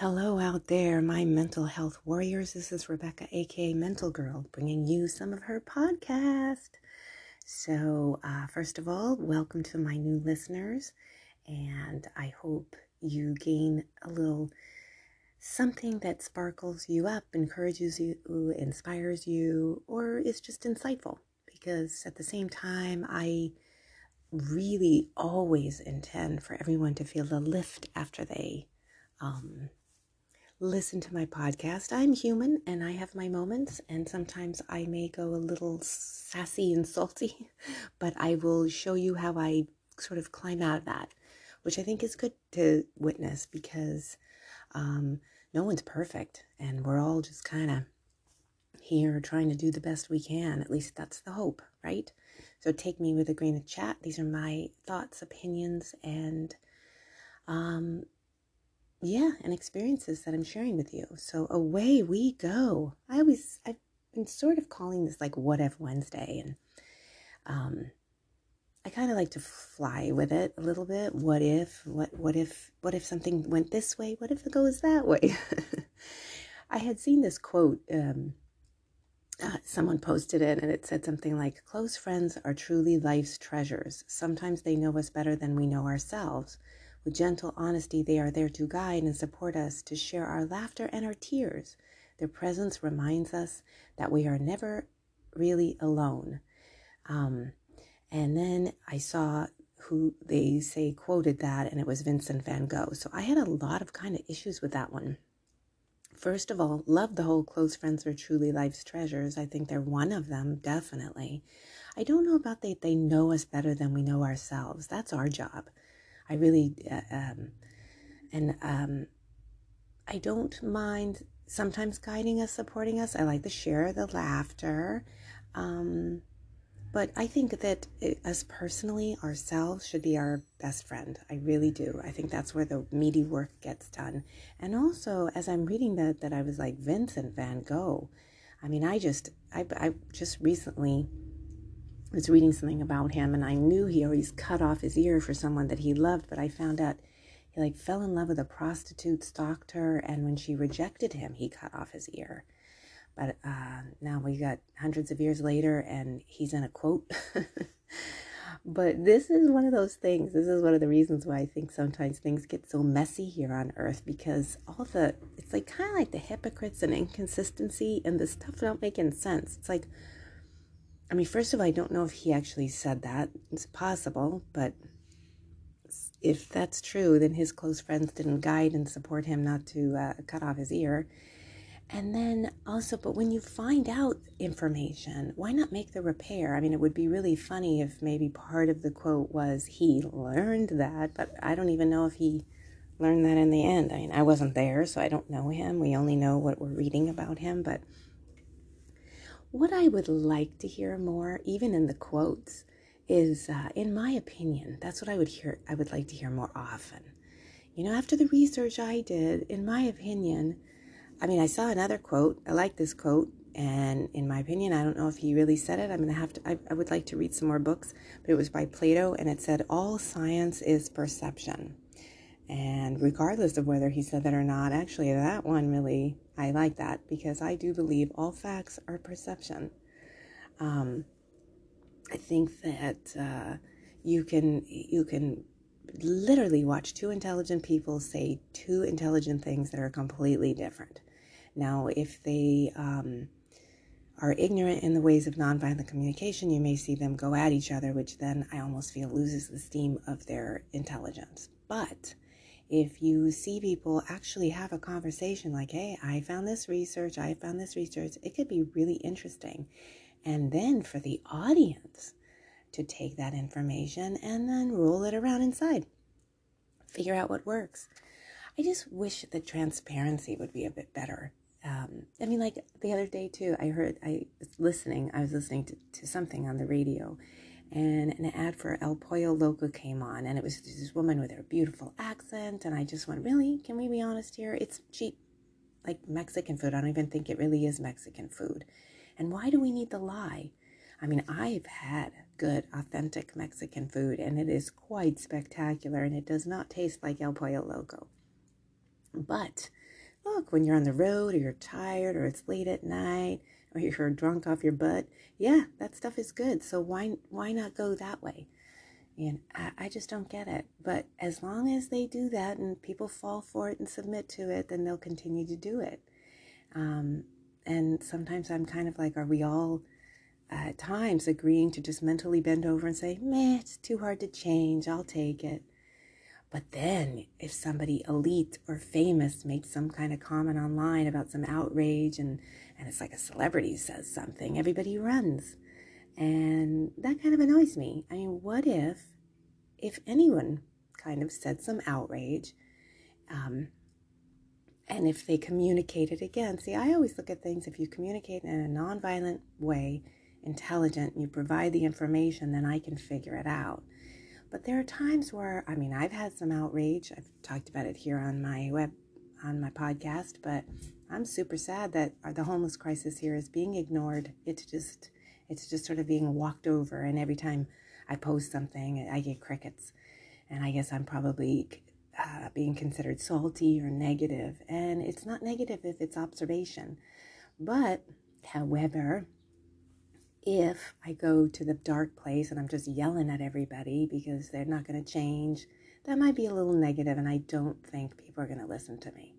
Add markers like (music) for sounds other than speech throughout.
Hello out there, my mental health warriors. This is Rebecca, aka Mental Girl, bringing you some of her podcast. So, uh, first of all, welcome to my new listeners, and I hope you gain a little something that sparkles you up, encourages you, inspires you, or is just insightful. Because at the same time, I really always intend for everyone to feel the lift after they um, listen to my podcast. I'm human and I have my moments, and sometimes I may go a little sassy and salty, (laughs) but I will show you how I sort of climb out of that, which I think is good to witness because um, no one's perfect and we're all just kind of here trying to do the best we can. At least that's the hope, right? So take me with a grain of chat. These are my thoughts, opinions, and um, yeah, and experiences that I'm sharing with you. So away we go. I always I've been sort of calling this like what if Wednesday and um I kind of like to fly with it a little bit. What if what what if what if something went this way? What if it goes that way? (laughs) I had seen this quote um uh, someone posted it and it said something like close friends are truly life's treasures. Sometimes they know us better than we know ourselves. With gentle honesty, they are there to guide and support us, to share our laughter and our tears. Their presence reminds us that we are never really alone. Um, and then I saw who they say quoted that, and it was Vincent van Gogh. So I had a lot of kind of issues with that one. First of all, love the whole close friends are truly life's treasures. I think they're one of them, definitely. I don't know about they they know us better than we know ourselves. That's our job. I really, uh, um, and um, I don't mind sometimes guiding us, supporting us. I like to share the laughter. Um, but I think that it, us personally, ourselves should be our best friend. I really do. I think that's where the meaty work gets done. And also, as I'm reading that, that I was like Vincent Van Gogh. I mean, I just, I, I just recently was reading something about him and I knew he always cut off his ear for someone that he loved, but I found out he like fell in love with a prostitute, stalked her, and when she rejected him, he cut off his ear. But uh, now we got hundreds of years later, and he's in a quote. (laughs) but this is one of those things. This is one of the reasons why I think sometimes things get so messy here on Earth because all the it's like kind of like the hypocrites and inconsistency and the stuff don't making sense. It's like I mean, first of all, I don't know if he actually said that. It's possible, but if that's true, then his close friends didn't guide and support him not to uh, cut off his ear. And then also, but when you find out information, why not make the repair? I mean, it would be really funny if maybe part of the quote was he learned that, but I don't even know if he learned that in the end. I mean, I wasn't there, so I don't know him. We only know what we're reading about him, but what I would like to hear more, even in the quotes, is, uh, in my opinion, that's what I would hear. I would like to hear more often. You know, after the research I did, in my opinion, I mean, I saw another quote. I like this quote, and in my opinion, I don't know if he really said it. I'm gonna have to. I, I would like to read some more books, but it was by Plato, and it said, "All science is perception." And regardless of whether he said that or not, actually, that one really, I like that because I do believe all facts are perception. Um, I think that uh, you can you can literally watch two intelligent people say two intelligent things that are completely different. Now, if they um, are ignorant in the ways of nonviolent communication, you may see them go at each other, which then I almost feel loses the steam of their intelligence. But if you see people actually have a conversation like, hey, I found this research, I found this research, it could be really interesting. And then for the audience to take that information and then roll it around inside, figure out what works. I just wish the transparency would be a bit better. Um, I mean, like the other day too, I heard, I was listening, I was listening to, to something on the radio and an ad for El Pollo Loco came on, and it was this woman with her beautiful accent, and I just went, really? Can we be honest here? It's cheap, like Mexican food. I don't even think it really is Mexican food. And why do we need the lie? I mean, I've had good, authentic Mexican food, and it is quite spectacular, and it does not taste like El Pollo Loco. But look, when you're on the road or you're tired or it's late at night or you're drunk off your butt, yeah, that stuff is good. So why why not go that way? And I, I just don't get it. But as long as they do that and people fall for it and submit to it, then they'll continue to do it. Um, and sometimes I'm kind of like, are we all at times agreeing to just mentally bend over and say, meh, it's too hard to change, I'll take it. But then, if somebody elite or famous makes some kind of comment online about some outrage and, and it's like a celebrity says something, everybody runs. And that kind of annoys me. I mean, what if, if anyone kind of said some outrage, um, and if they communicate it again? See, I always look at things if you communicate in a nonviolent way, intelligent, and you provide the information, then I can figure it out. But there are times where, I mean, I've had some outrage. I've talked about it here on my web, on my podcast, but I'm super sad that the homeless crisis here is being ignored. It's just, it's just sort of being walked over. And every time I post something, I get crickets. And I guess I'm probably uh, being considered salty or negative. And it's not negative if it's observation. But, however, if I go to the dark place and I'm just yelling at everybody because they're not going to change, that might be a little negative, and I don't think people are going to listen to me.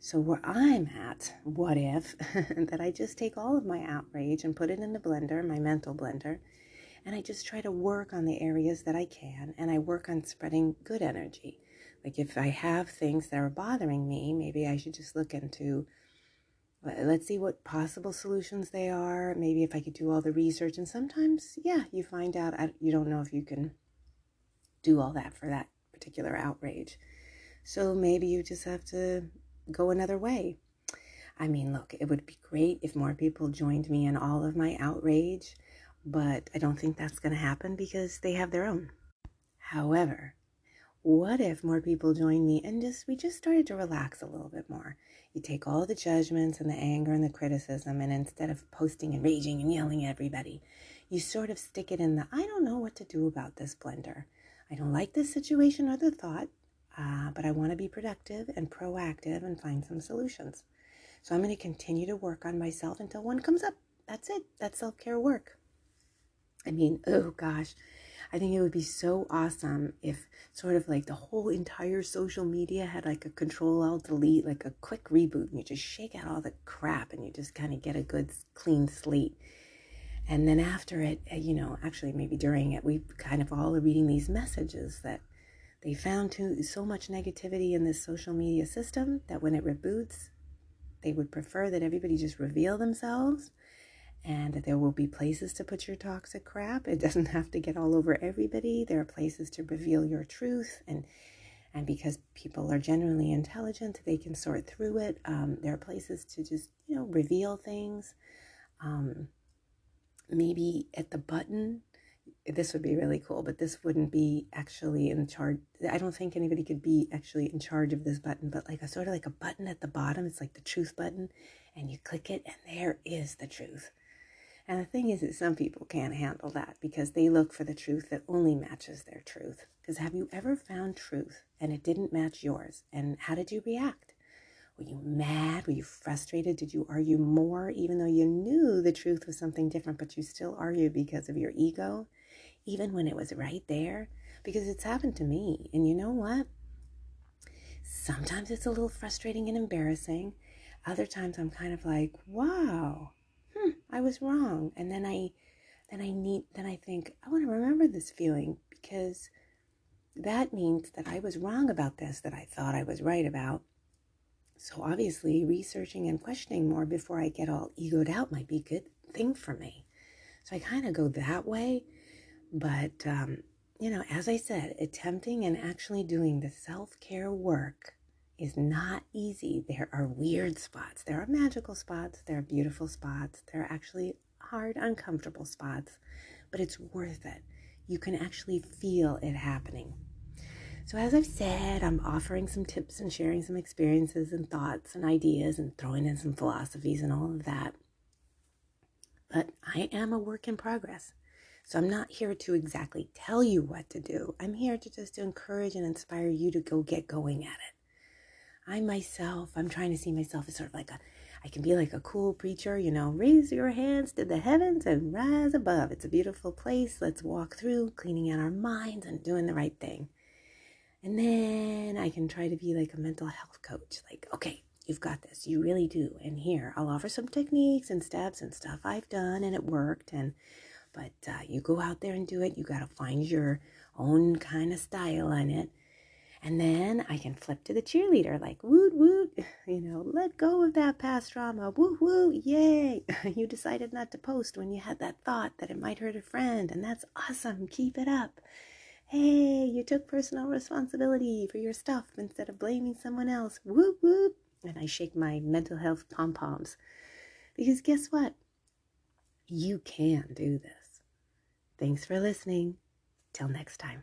So, where I'm at, what if (laughs) that I just take all of my outrage and put it in the blender, my mental blender, and I just try to work on the areas that I can, and I work on spreading good energy. Like if I have things that are bothering me, maybe I should just look into let's see what possible solutions they are. Maybe if I could do all the research. And sometimes, yeah, you find out you don't know if you can do all that for that particular outrage. So maybe you just have to go another way. I mean, look, it would be great if more people joined me in all of my outrage, but I don't think that's going to happen because they have their own. However, what if more people joined me and just we just started to relax a little bit more? You take all the judgments and the anger and the criticism, and instead of posting and raging and yelling at everybody, you sort of stick it in the I don't know what to do about this blender. I don't like this situation or the thought, uh, but I want to be productive and proactive and find some solutions. So I'm going to continue to work on myself until one comes up. That's it. That's self care work. I mean, oh gosh, I think it would be so awesome if sort of like the whole entire social media had like a control alt delete, like a quick reboot, and you just shake out all the crap and you just kind of get a good clean slate. And then after it, uh, you know, actually maybe during it, we kind of all are reading these messages that they found too, so much negativity in this social media system that when it reboots, they would prefer that everybody just reveal themselves and that there will be places to put your toxic crap. It (laughs) doesn't have to get all over everybody. There are places to reveal your truth, and and because people are generally intelligent, they can sort through it. Um, there are places to just you know reveal things. Um, maybe at the button, this would be really cool, but this wouldn't be actually in charge. I don't think anybody could be actually in charge of this button, but like a sort of like a button at the bottom. It's like the truth button, and you click it, and there is the truth. And the thing is that some people can't handle that because they look for the truth that only matches their truth. Because have you ever found truth and it didn't match yours? And how did you react? Were you mad? Were you frustrated? Did you argue more even though you knew the truth was something different, but you still argued because of your ego, even when it was right there? Because it's happened to me. And you know what? Sometimes it's a little frustrating and embarrassing. Other times I'm kind of like, wow, I was wrong. And then I then I need then I think, I want to remember this feeling because that means that I was wrong about this that I thought I was right about. So obviously researching and questioning more before I get all egoed out might be a good thing for me. So I kind of go that way. But um, you know, as I said, attempting and actually doing the self-care work is not easy. There are weird spots. There are magical spots. There are beautiful spots. There are actually hard, uncomfortable spots, but it's worth it. You can actually feel it happening. So, as I've said, I'm offering some tips and sharing some experiences and thoughts and ideas and throwing in some philosophies and all of that. But I am a work in progress. So, I'm not here to exactly tell you what to do. I'm here to just encourage and inspire you to go get going at it. I myself, I'm trying to see myself as sort of like a, I can be like a cool preacher, you know, raise your hands to the heavens and rise above. It's a beautiful place. Let's walk through, cleaning out our minds and doing the right thing. And then I can try to be like a mental health coach. Like, okay, you've got this. You really do. And here, I'll offer some techniques and steps and stuff I've done and it worked. And, but uh, you go out there and do it. You got to find your own kind of style in it. And then I can flip to the cheerleader, like, woot, woot, (laughs) you know, let go of that past drama. woot, woot, yay. (laughs) you decided not to post when you had that thought that it might hurt a friend, and that's awesome. Keep it up. Hey, you took personal responsibility for your stuff instead of blaming someone else. Whoop, whoop. And I shake my mental health pom poms. Because guess what? You can do this. Thanks for listening. Till next time.